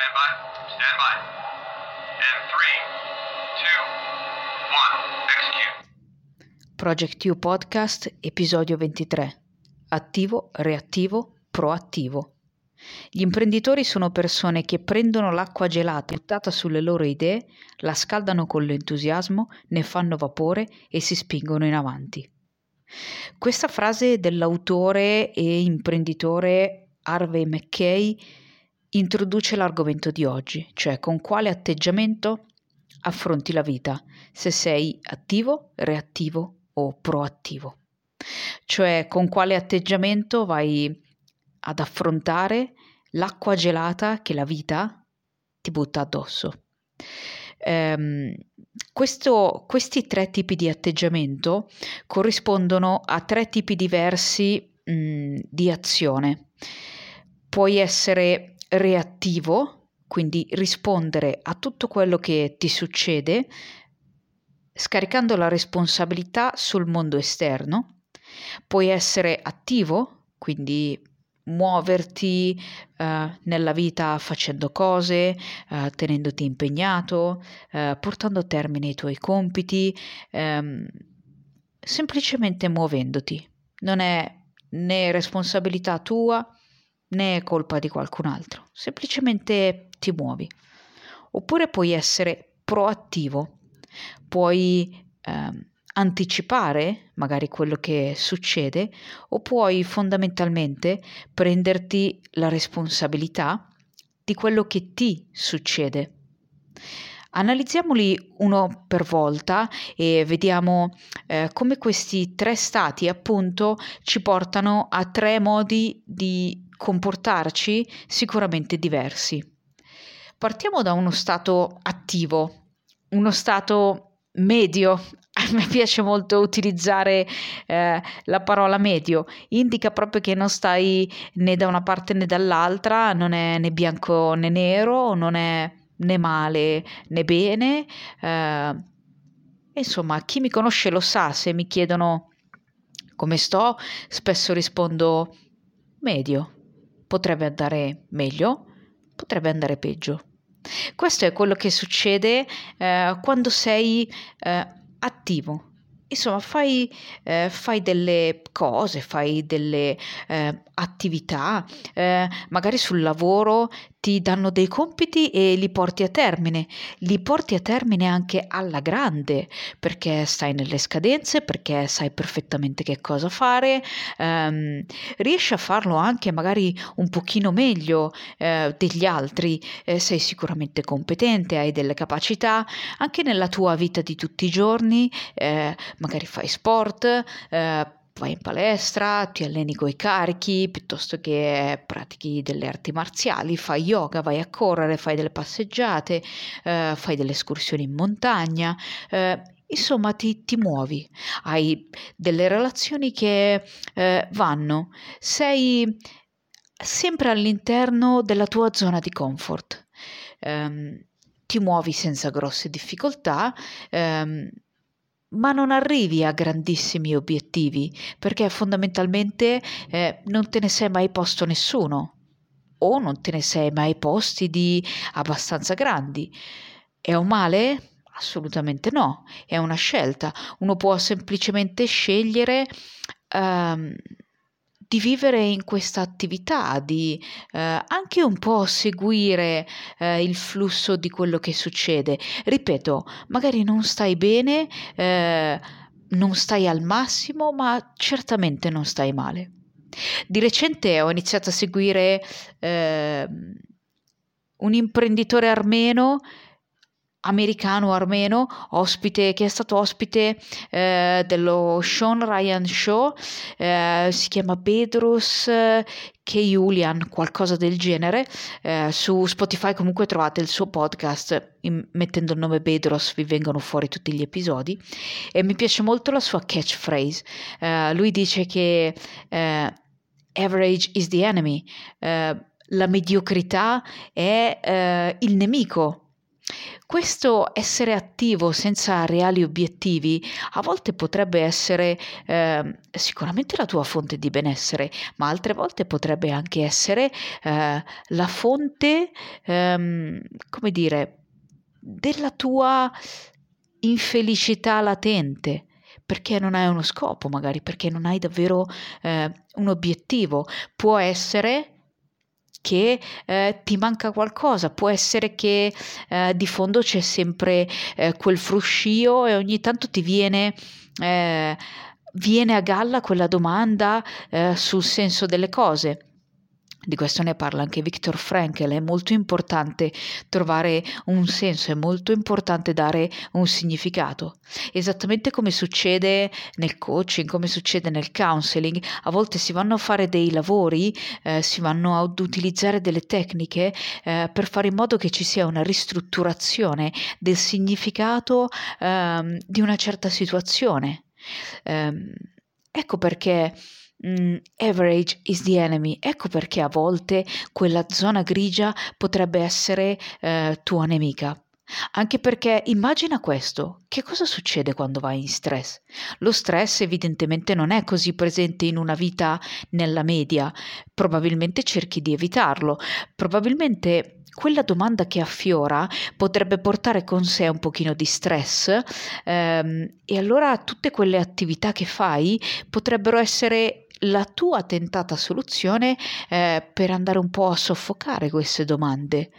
Stand by. Stand by. And three, two, one. Execute. Project U Podcast, episodio 23. Attivo, reattivo, proattivo. Gli imprenditori sono persone che prendono l'acqua gelata buttata sulle loro idee, la scaldano con l'entusiasmo, ne fanno vapore e si spingono in avanti. Questa frase dell'autore e imprenditore Harvey McKay introduce l'argomento di oggi, cioè con quale atteggiamento affronti la vita, se sei attivo, reattivo o proattivo. Cioè con quale atteggiamento vai ad affrontare l'acqua gelata che la vita ti butta addosso. Um, questo, questi tre tipi di atteggiamento corrispondono a tre tipi diversi mh, di azione. Puoi essere reattivo, quindi rispondere a tutto quello che ti succede scaricando la responsabilità sul mondo esterno. Puoi essere attivo, quindi muoverti uh, nella vita facendo cose, uh, tenendoti impegnato, uh, portando a termine i tuoi compiti, um, semplicemente muovendoti. Non è né responsabilità tua né è colpa di qualcun altro, semplicemente ti muovi. Oppure puoi essere proattivo, puoi um, anticipare magari quello che succede o puoi fondamentalmente prenderti la responsabilità di quello che ti succede. Analizziamoli uno per volta e vediamo eh, come questi tre stati appunto ci portano a tre modi di comportarci sicuramente diversi. Partiamo da uno stato attivo, uno stato medio a me piace molto utilizzare eh, la parola medio, indica proprio che non stai né da una parte né dall'altra, non è né bianco né nero, non è né male né bene. Eh, insomma, chi mi conosce lo sa, se mi chiedono come sto, spesso rispondo medio. Potrebbe andare meglio, potrebbe andare peggio. Questo è quello che succede eh, quando sei eh, attivo. Insomma, fai, eh, fai, delle cose, fai delle eh, attività, eh, magari sul lavoro ti danno dei compiti e li porti a termine, li porti a termine anche alla grande, perché stai nelle scadenze, perché sai perfettamente che cosa fare, ehm, riesci a farlo anche magari un pochino meglio eh, degli altri, eh, sei sicuramente competente, hai delle capacità, anche nella tua vita di tutti i giorni, eh, magari fai sport, eh, vai in palestra, ti alleni coi carichi, piuttosto che pratichi delle arti marziali, fai yoga, vai a correre, fai delle passeggiate, eh, fai delle escursioni in montagna. Eh, insomma, ti, ti, muovi, hai delle relazioni che eh, vanno, sei sempre all'interno della tua zona di comfort. Um, ti muovi senza grosse difficoltà, um, ma non arrivi a grandissimi obiettivi perché fondamentalmente eh, non te ne sei mai posto nessuno o non te ne sei mai posti di abbastanza grandi. È un male? Assolutamente no, è una scelta. Uno può semplicemente scegliere um, di vivere in questa attività, di eh, anche un po' seguire eh, il flusso di quello che succede. Ripeto, magari non stai bene, eh, non stai al massimo, ma certamente non stai male. Di recente ho iniziato a seguire ehm, un imprenditore armeno americano armeno ospite che è stato ospite eh, dello Sean Ryan Show eh, si chiama Bedros eh, K. Julian qualcosa del genere eh, su Spotify comunque trovate il suo podcast in, mettendo il nome Bedros vi vengono fuori tutti gli episodi e mi piace molto la sua catchphrase eh, lui dice che eh, average is the enemy la mediocrità è il nemico questo essere attivo senza reali obiettivi a volte potrebbe essere eh, sicuramente la tua fonte di benessere, ma altre volte potrebbe anche essere eh, la fonte, ehm, come dire, della tua infelicità latente perché non hai uno scopo, magari perché non hai davvero eh, un obiettivo. Può essere che eh, ti manca qualcosa, può essere che eh, di fondo c'è sempre eh, quel fruscio e ogni tanto ti viene, eh, viene a galla quella domanda eh, sul senso delle cose. Di questo ne parla anche Viktor Frankl, è molto importante trovare un senso, è molto importante dare un significato. Esattamente come succede nel coaching, come succede nel counseling, a volte si vanno a fare dei lavori, eh, si vanno ad utilizzare delle tecniche eh, per fare in modo che ci sia una ristrutturazione del significato eh, di una certa situazione. Ehm, ecco perché Mm, average is the enemy. Ecco perché a volte quella zona grigia potrebbe essere eh, tua nemica. Anche perché immagina questo, che cosa succede quando vai in stress? Lo stress evidentemente non è così presente in una vita nella media, probabilmente cerchi di evitarlo, probabilmente quella domanda che affiora potrebbe portare con sé un pochino di stress ehm, e allora tutte quelle attività che fai potrebbero essere la tua tentata soluzione eh, per andare un po' a soffocare queste domande.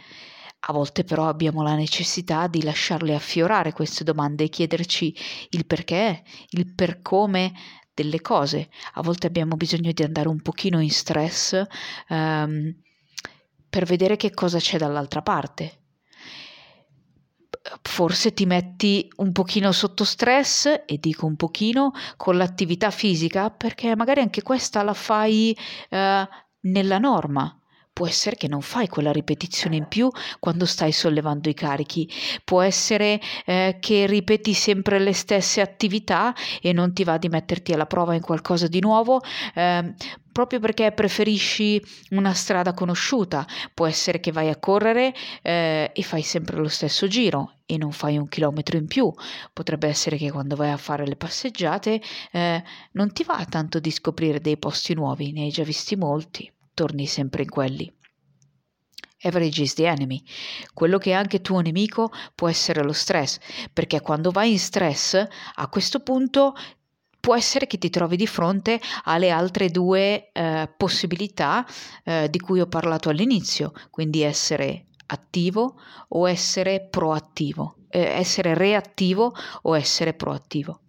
A volte però abbiamo la necessità di lasciarle affiorare queste domande e chiederci il perché, il per come delle cose. A volte abbiamo bisogno di andare un pochino in stress um, per vedere che cosa c'è dall'altra parte forse ti metti un pochino sotto stress e dico un pochino con l'attività fisica perché magari anche questa la fai eh, nella norma. Può essere che non fai quella ripetizione in più quando stai sollevando i carichi, può essere eh, che ripeti sempre le stesse attività e non ti va di metterti alla prova in qualcosa di nuovo, eh, proprio perché preferisci una strada conosciuta. Può essere che vai a correre eh, e fai sempre lo stesso giro e non fai un chilometro in più. Potrebbe essere che quando vai a fare le passeggiate eh, non ti va tanto di scoprire dei posti nuovi, ne hai già visti molti, torni sempre in quelli. Average is the enemy. Quello che è anche tuo nemico può essere lo stress, perché quando vai in stress, a questo punto può essere che ti trovi di fronte alle altre due eh, possibilità eh, di cui ho parlato all'inizio, quindi essere attivo o essere proattivo, eh, essere reattivo o essere proattivo.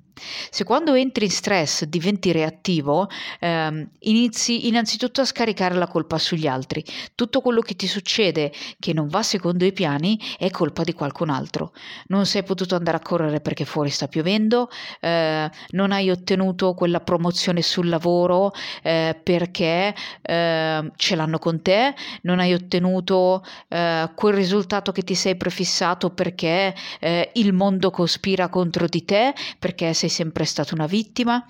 Se quando entri in stress diventi reattivo, ehm, inizi innanzitutto a scaricare la colpa sugli altri. Tutto quello che ti succede che non va secondo i piani è colpa di qualcun altro. Non sei potuto andare a correre perché fuori sta piovendo, eh, non hai ottenuto quella promozione sul lavoro eh, perché eh, ce l'hanno con te, non hai ottenuto eh, quel risultato che ti sei prefissato perché eh, il mondo cospira contro di te, perché sei sempre stata una vittima,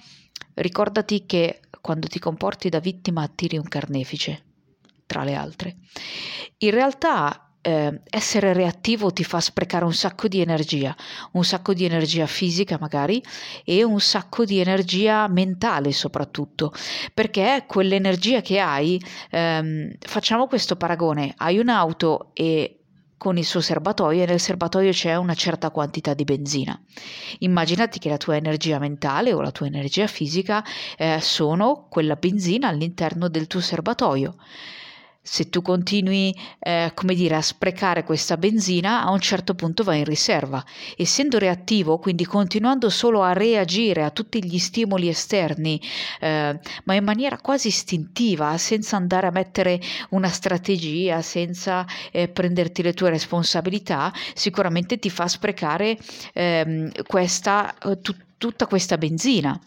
ricordati che quando ti comporti da vittima attiri un carnefice, tra le altre. In realtà eh, essere reattivo ti fa sprecare un sacco di energia, un sacco di energia fisica magari e un sacco di energia mentale soprattutto, perché quell'energia che hai, ehm, facciamo questo paragone, hai un'auto e con il suo serbatoio e nel serbatoio c'è una certa quantità di benzina. Immaginati che la tua energia mentale o la tua energia fisica eh, sono quella benzina all'interno del tuo serbatoio se tu continui, eh, come dire, a sprecare questa benzina, a un certo punto vai in riserva. Essendo reattivo, quindi continuando solo a reagire a tutti gli stimoli esterni, eh, ma in maniera quasi istintiva, senza andare a mettere una strategia, senza eh, prenderti le tue responsabilità, sicuramente ti fa sprecare ehm, questa, eh, tutta questa benzina.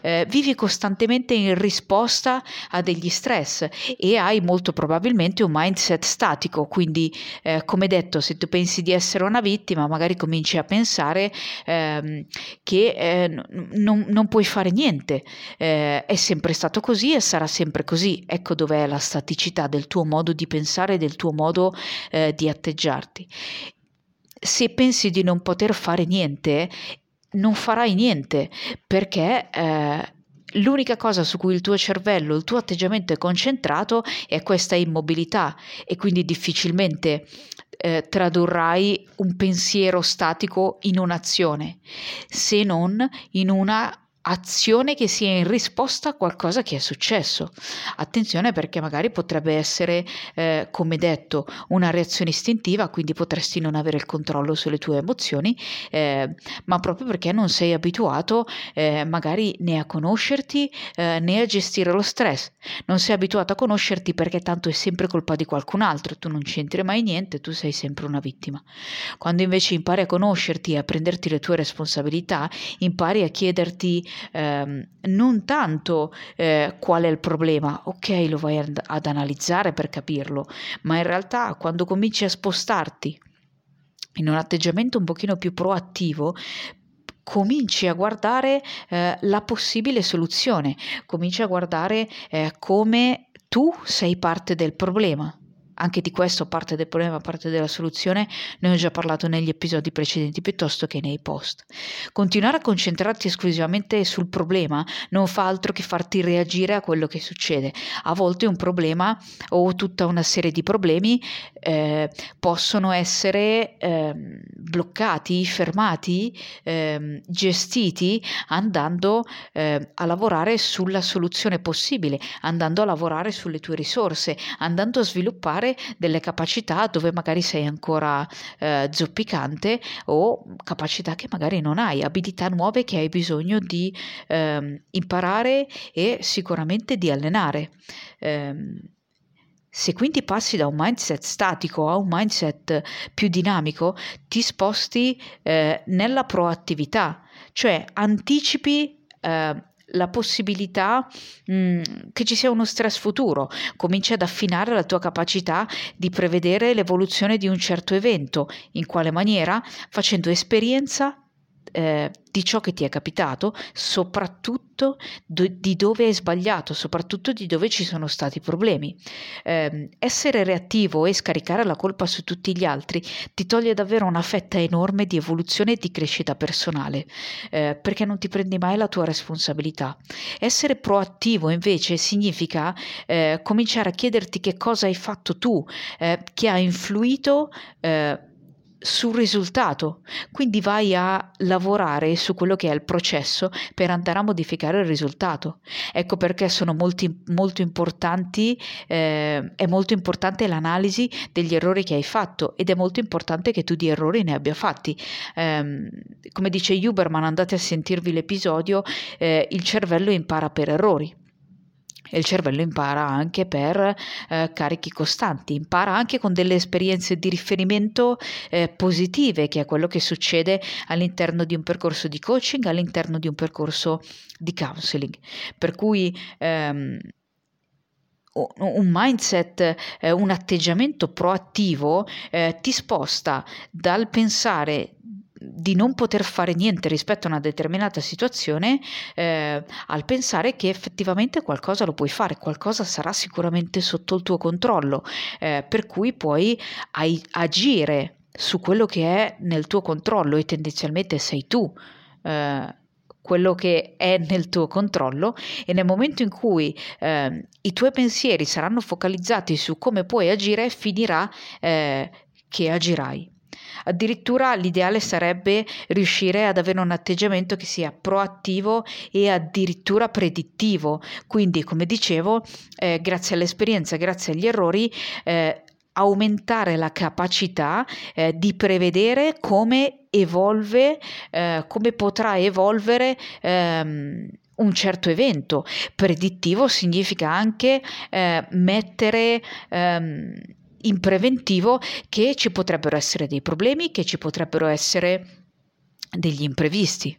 Eh, vivi costantemente in risposta a degli stress e hai molto probabilmente un mindset statico, quindi eh, come detto se tu pensi di essere una vittima magari cominci a pensare ehm, che eh, non, non, puoi fare niente, eh, è sempre stato così e sarà sempre così, ecco dov'è la staticità del tuo modo di pensare, del tuo modo eh, di atteggiarti. Se pensi di non poter fare niente, non farai niente perché eh, l'unica cosa su cui il tuo cervello, il tuo atteggiamento è concentrato è questa immobilità e quindi difficilmente eh, tradurrai un pensiero statico in un'azione, se non in una azione che sia in risposta a qualcosa che è successo. Attenzione perché magari potrebbe essere, eh, come detto, una reazione istintiva, quindi potresti non avere il controllo sulle tue emozioni, eh, ma proprio perché non sei abituato eh, magari né a conoscerti eh, né a gestire lo stress. Non sei abituato a conoscerti perché tanto è sempre colpa di qualcun altro, tu non c'entri mai niente, tu sei sempre una vittima. Quando invece impari a conoscerti e a prenderti le tue responsabilità, impari a chiederti ehm, non tanto eh, qual è il problema, ok, lo vai ad, ad analizzare per capirlo, ma in realtà quando cominci a spostarti in un atteggiamento un pochino più proattivo, cominci a guardare eh, la possibile soluzione, cominci a guardare eh, come tu sei parte del problema anche di questo parte del problema, parte della soluzione, ne ho già parlato negli episodi precedenti piuttosto che nei post. Continuare a concentrarti esclusivamente sul problema non fa altro che farti reagire a quello che succede. A volte un problema o tutta una serie di problemi eh, possono essere eh, bloccati, fermati, eh, gestiti andando eh, a lavorare sulla soluzione possibile, andando a lavorare sulle tue risorse, andando a sviluppare sviluppare delle capacità dove magari sei ancora eh, zoppicante o capacità che magari non hai, abilità nuove che hai bisogno di eh, imparare e sicuramente di allenare. Eh, se quindi passi da un mindset statico a un mindset più dinamico, ti sposti eh, nella proattività, cioè anticipi eh, la possibilità mh, mm, che ci sia uno stress futuro, cominci ad affinare la tua capacità di prevedere l'evoluzione di un certo evento, in quale maniera? Facendo esperienza eh, di ciò che ti è capitato, soprattutto do- di dove hai sbagliato, soprattutto di dove ci sono stati problemi. Eh, essere reattivo e scaricare la colpa su tutti gli altri ti toglie davvero una fetta enorme di evoluzione e di crescita personale, eh, perché non ti prendi mai la tua responsabilità. Essere proattivo invece significa eh, cominciare a chiederti che cosa hai fatto tu, eh, che ha influito eh, sul risultato, quindi vai a lavorare su quello che è il processo per andare a modificare il risultato. Ecco perché sono molti, molto importanti, eh, è molto importante l'analisi degli errori che hai fatto ed è molto importante che tu di errori ne abbia fatti. Eh, come dice Huberman, andate a sentirvi l'episodio, eh, il cervello impara per errori e il cervello impara anche per eh, carichi costanti, impara anche con delle esperienze di riferimento eh, positive, che è quello che succede all'interno di un percorso di coaching, all'interno di un percorso di counseling. Per cui ehm, un mindset, eh, un atteggiamento proattivo eh, ti sposta dal pensare di non poter fare niente rispetto a una determinata situazione eh, al pensare che effettivamente qualcosa lo puoi fare, qualcosa sarà sicuramente sotto il tuo controllo, eh, per cui puoi ai- agire su quello che è nel tuo controllo e tendenzialmente sei tu. Eh, quello che è nel tuo controllo e nel momento in cui eh, i tuoi pensieri saranno focalizzati su come puoi agire finirà eh, che agirai. Addirittura l'ideale sarebbe riuscire ad avere un atteggiamento che sia proattivo e addirittura predittivo. Quindi, come dicevo, eh, grazie all'esperienza, grazie agli errori, eh, aumentare la capacità eh, di prevedere come evolve, eh, come potrà evolvere ehm, un certo evento. Predittivo significa anche eh, mettere ehm, in preventivo che ci potrebbero essere dei problemi, che ci potrebbero essere degli imprevisti.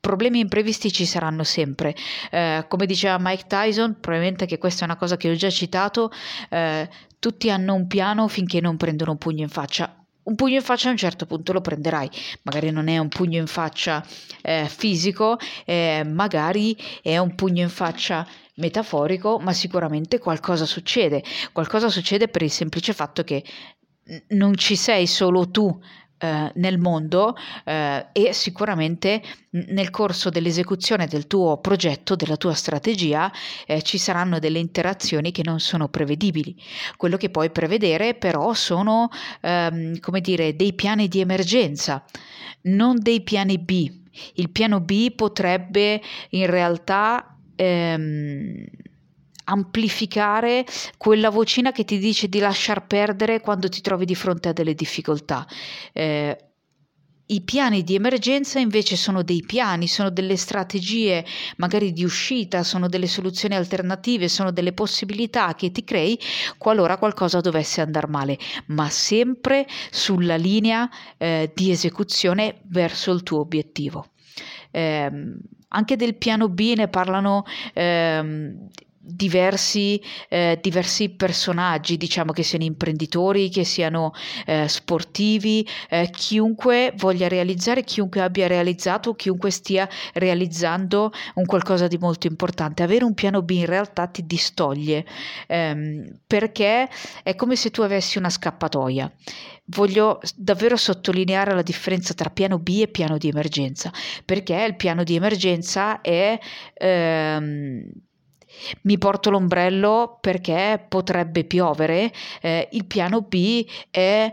Problemi imprevisti ci saranno sempre. Eh, come diceva Mike Tyson, probabilmente che questa è una cosa che ho già citato, eh, tutti hanno un piano finché non prendono un pugno in faccia. Un pugno in faccia a un certo punto lo prenderai, magari non è un pugno in faccia eh, fisico, eh, magari è un pugno in faccia metaforico, ma sicuramente qualcosa succede. Qualcosa succede per il semplice fatto che non ci sei solo tu eh, nel mondo eh, e sicuramente nel corso dell'esecuzione del tuo progetto, della tua strategia, eh, ci saranno delle interazioni che non sono prevedibili. Quello che puoi prevedere però sono, ehm, come dire, dei piani di emergenza, non dei piani B. Il piano B potrebbe in realtà ehm, amplificare quella vocina che ti dice di lasciar perdere quando ti trovi di fronte a delle difficoltà. Eh, i piani di emergenza invece sono dei piani, sono delle strategie magari di uscita, sono delle soluzioni alternative, sono delle possibilità che ti crei qualora qualcosa dovesse andare male, ma sempre sulla linea eh, di esecuzione verso il tuo obiettivo. Eh, anche del piano B ne parlano ehm, diversi, eh, diversi personaggi, diciamo che siano imprenditori, che siano eh, sportivi, eh, chiunque voglia realizzare, chiunque abbia realizzato, chiunque stia realizzando un qualcosa di molto importante. Avere un piano B in realtà ti distoglie ehm, perché è come se tu avessi una scappatoia. Voglio davvero sottolineare la differenza tra piano B e piano di emergenza, perché il piano di emergenza è ehm, mi porto l'ombrello perché potrebbe piovere, eh, il piano B è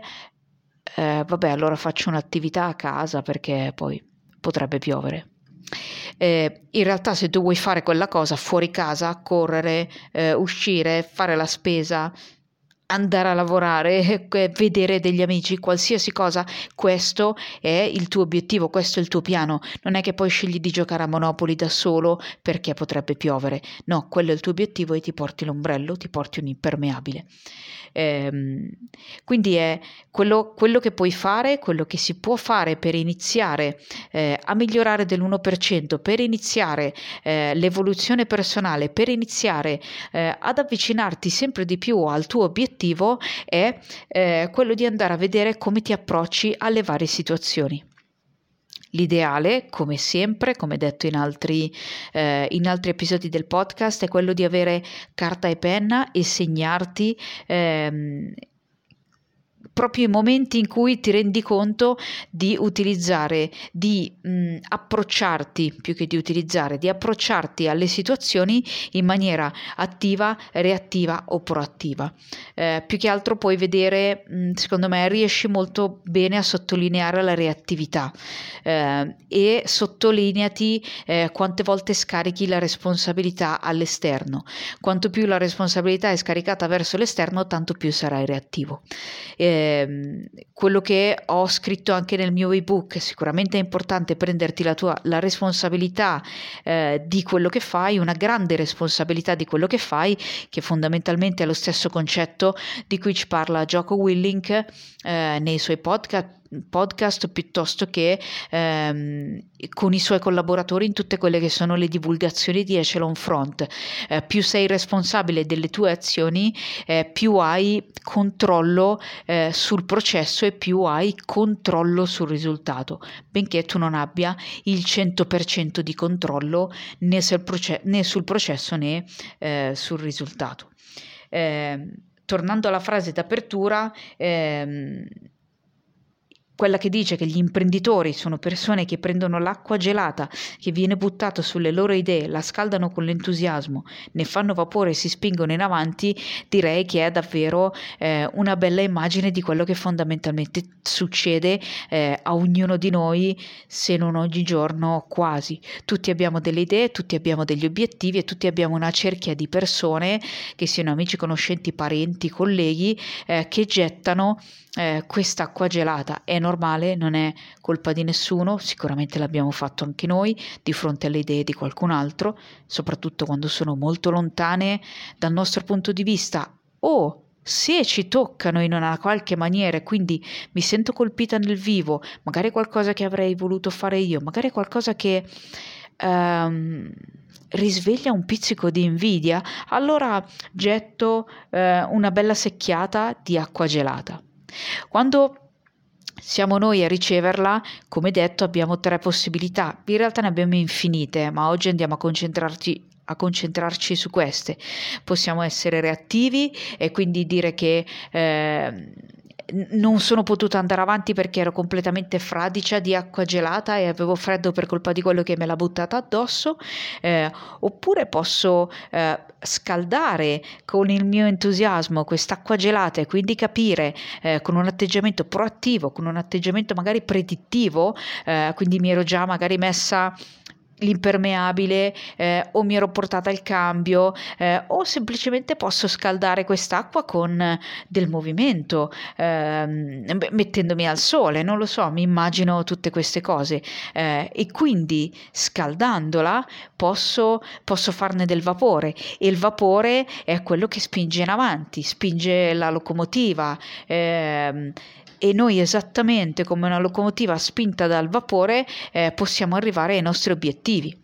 eh, vabbè allora faccio un'attività a casa perché poi potrebbe piovere. Eh, in realtà se tu vuoi fare quella cosa fuori casa, correre, eh, uscire, fare la spesa, andare a lavorare, vedere degli amici, qualsiasi cosa, questo è il tuo obiettivo, questo è il tuo piano. Non è che poi scegli di giocare a Monopoli da solo perché potrebbe piovere. No, quello è il tuo obiettivo e ti porti l'ombrello, ti porti un impermeabile. Ehm, quindi è quello, quello, che puoi fare, quello che si può fare per iniziare eh, a migliorare dell'1%, per iniziare eh, l'evoluzione personale, per iniziare eh, ad avvicinarti sempre di più al tuo obiettivo è eh, quello di andare a vedere come ti approcci alle varie situazioni. L'ideale, come sempre, come detto in altri, eh, in altri, episodi del podcast, è quello di avere carta e penna e segnarti ehm, proprio i momenti in cui ti rendi conto di utilizzare, di mh, approcciarti, più che di utilizzare, di approcciarti alle situazioni in maniera attiva, reattiva o proattiva. Eh, più che altro puoi vedere, mh, secondo me, riesci molto bene a sottolineare la reattività eh, e sottolineati eh, quante volte scarichi la responsabilità all'esterno. Quanto più la responsabilità è scaricata verso l'esterno, tanto più sarai reattivo. Eh, Ehm, quello che ho scritto anche nel mio ebook, sicuramente è importante prenderti la tua la responsabilità eh, di quello che fai, una grande responsabilità di quello che fai, che fondamentalmente è lo stesso concetto di cui ci parla Jocko Willink eh, nei suoi podcast podcast piuttosto che ehm, con i suoi collaboratori in tutte quelle che sono le divulgazioni di Echelon Front. Eh, più sei responsabile delle tue azioni, eh, più hai controllo eh, sul processo e più hai controllo sul risultato, benché tu non abbia il 100% di controllo né sul, proce- né sul processo né eh, sul risultato. Ehm, tornando alla frase d'apertura, ehm, quella che dice che gli imprenditori sono persone che prendono l'acqua gelata che viene buttata sulle loro idee, la scaldano con l'entusiasmo, ne fanno vapore e si spingono in avanti, direi che è davvero eh, una bella immagine di quello che fondamentalmente succede eh, a ognuno di noi, se non oggigiorno quasi. Tutti abbiamo delle idee, tutti abbiamo degli obiettivi e tutti abbiamo una cerchia di persone, che siano amici, conoscenti, parenti, colleghi, eh, che gettano eh, questa acqua gelata. È normale, non è colpa di nessuno, sicuramente l'abbiamo fatto anche noi di fronte alle idee di qualcun altro, soprattutto quando sono molto lontane dal nostro punto di vista o se ci toccano in una qualche maniera quindi mi sento colpita nel vivo, magari qualcosa che avrei voluto fare io, magari qualcosa che um, risveglia un pizzico di invidia, allora getto uh, una bella secchiata di acqua gelata. Quando siamo noi a riceverla, come detto, abbiamo tre possibilità. In realtà ne abbiamo infinite, ma oggi andiamo a concentrarci a concentrarci su queste. Possiamo essere reattivi e quindi dire che eh, non sono potuta andare avanti perché ero completamente fradicia di acqua gelata e avevo freddo per colpa di quello che me l'ha buttata addosso, eh, oppure posso eh, scaldare con il mio entusiasmo quest'acqua gelata e quindi capire eh, con un atteggiamento proattivo, con un atteggiamento magari predittivo, eh, quindi mi ero già magari messa l'impermeabile eh, o mi ero portata il cambio eh, o semplicemente posso scaldare quest'acqua con del movimento eh, mettendomi al sole non lo so mi immagino tutte queste cose. Eh, e quindi scaldandola posso, posso farne del vapore. E il vapore è quello che spinge in avanti spinge la locomotiva ehm, e noi esattamente come una locomotiva spinta dal vapore eh, possiamo arrivare ai nostri obiettivi.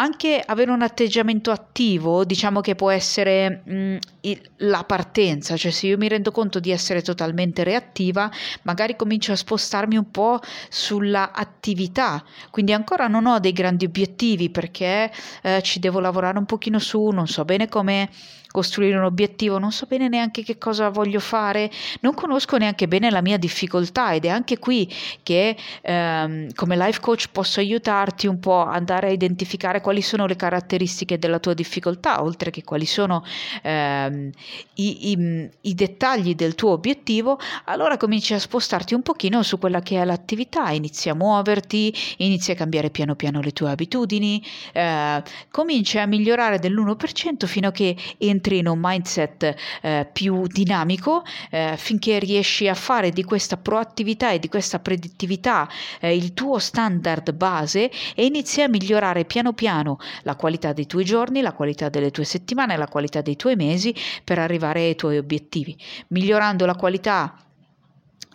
Anche avere un atteggiamento attivo, diciamo che può essere mh, mm, il, la partenza, cioè se io mi rendo conto di essere totalmente reattiva, magari comincio a spostarmi un po' sulla attività. Quindi ancora non ho dei grandi obiettivi perché eh, ci devo lavorare un pochino su, non so bene come costruire un obiettivo, non so bene neanche che cosa voglio fare, non conosco neanche bene la mia difficoltà ed è anche qui che ehm, come life coach posso aiutarti un po' ad andare a identificare quali sono le caratteristiche della tua difficoltà, oltre che quali sono ehm, i, i, i dettagli del tuo obiettivo, allora cominci a spostarti un pochino su quella che è l'attività, inizi a muoverti, inizi a cambiare piano piano le tue abitudini, eh, cominci a migliorare dell'1% fino a che entri entri in un mindset eh, più dinamico eh, finché riesci a fare di questa proattività e di questa predittività eh, il tuo standard base e inizi a migliorare piano piano la qualità dei tuoi giorni, la qualità delle tue settimane, la qualità dei tuoi mesi per arrivare ai tuoi obiettivi. Migliorando la qualità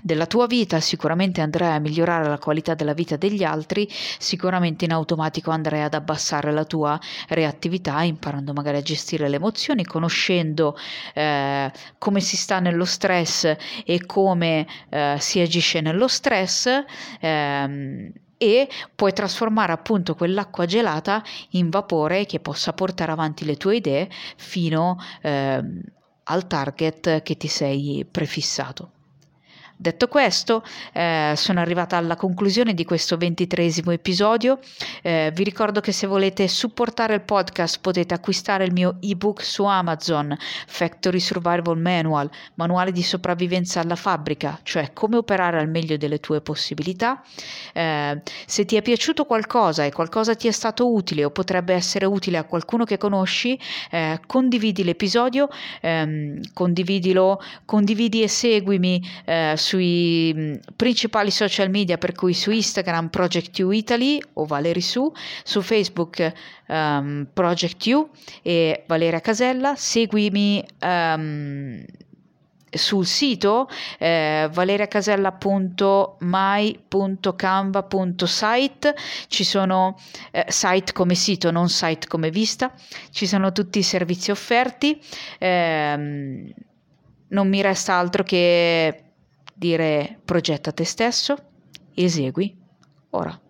della tua vita, sicuramente andrai a migliorare la qualità della vita degli altri, sicuramente in automatico andrai ad abbassare la tua reattività, imparando magari a gestire le emozioni, conoscendo eh, come si sta nello stress e come eh, si agisce nello stress. Ehm, e puoi trasformare appunto quell'acqua gelata in vapore che possa portare avanti le tue idee fino eh, al target che ti sei prefissato. Detto questo, eh, sono arrivata alla conclusione di questo ventitresimo episodio. Eh, vi ricordo che se volete supportare il podcast potete acquistare il mio ebook su Amazon, Factory Survival Manual, manuale di sopravvivenza alla fabbrica, cioè come operare al meglio delle tue possibilità. Eh, se ti è piaciuto qualcosa e qualcosa ti è stato utile o potrebbe essere utile a qualcuno che conosci, eh, condividi l'episodio, ehm, condividilo, condividi e seguimi eh, su sui mm, principali social media, per cui su Instagram Project U Italy o Valeri Su, su Facebook um, Project U e Valeria Casella, seguimi um, sul sito eh, valeriacasella.my.canva.site ci sono eh, site come sito non site come vista. Ci sono tutti i servizi offerti. Eh, non mi resta altro che dire progetta te stesso, esegui ora.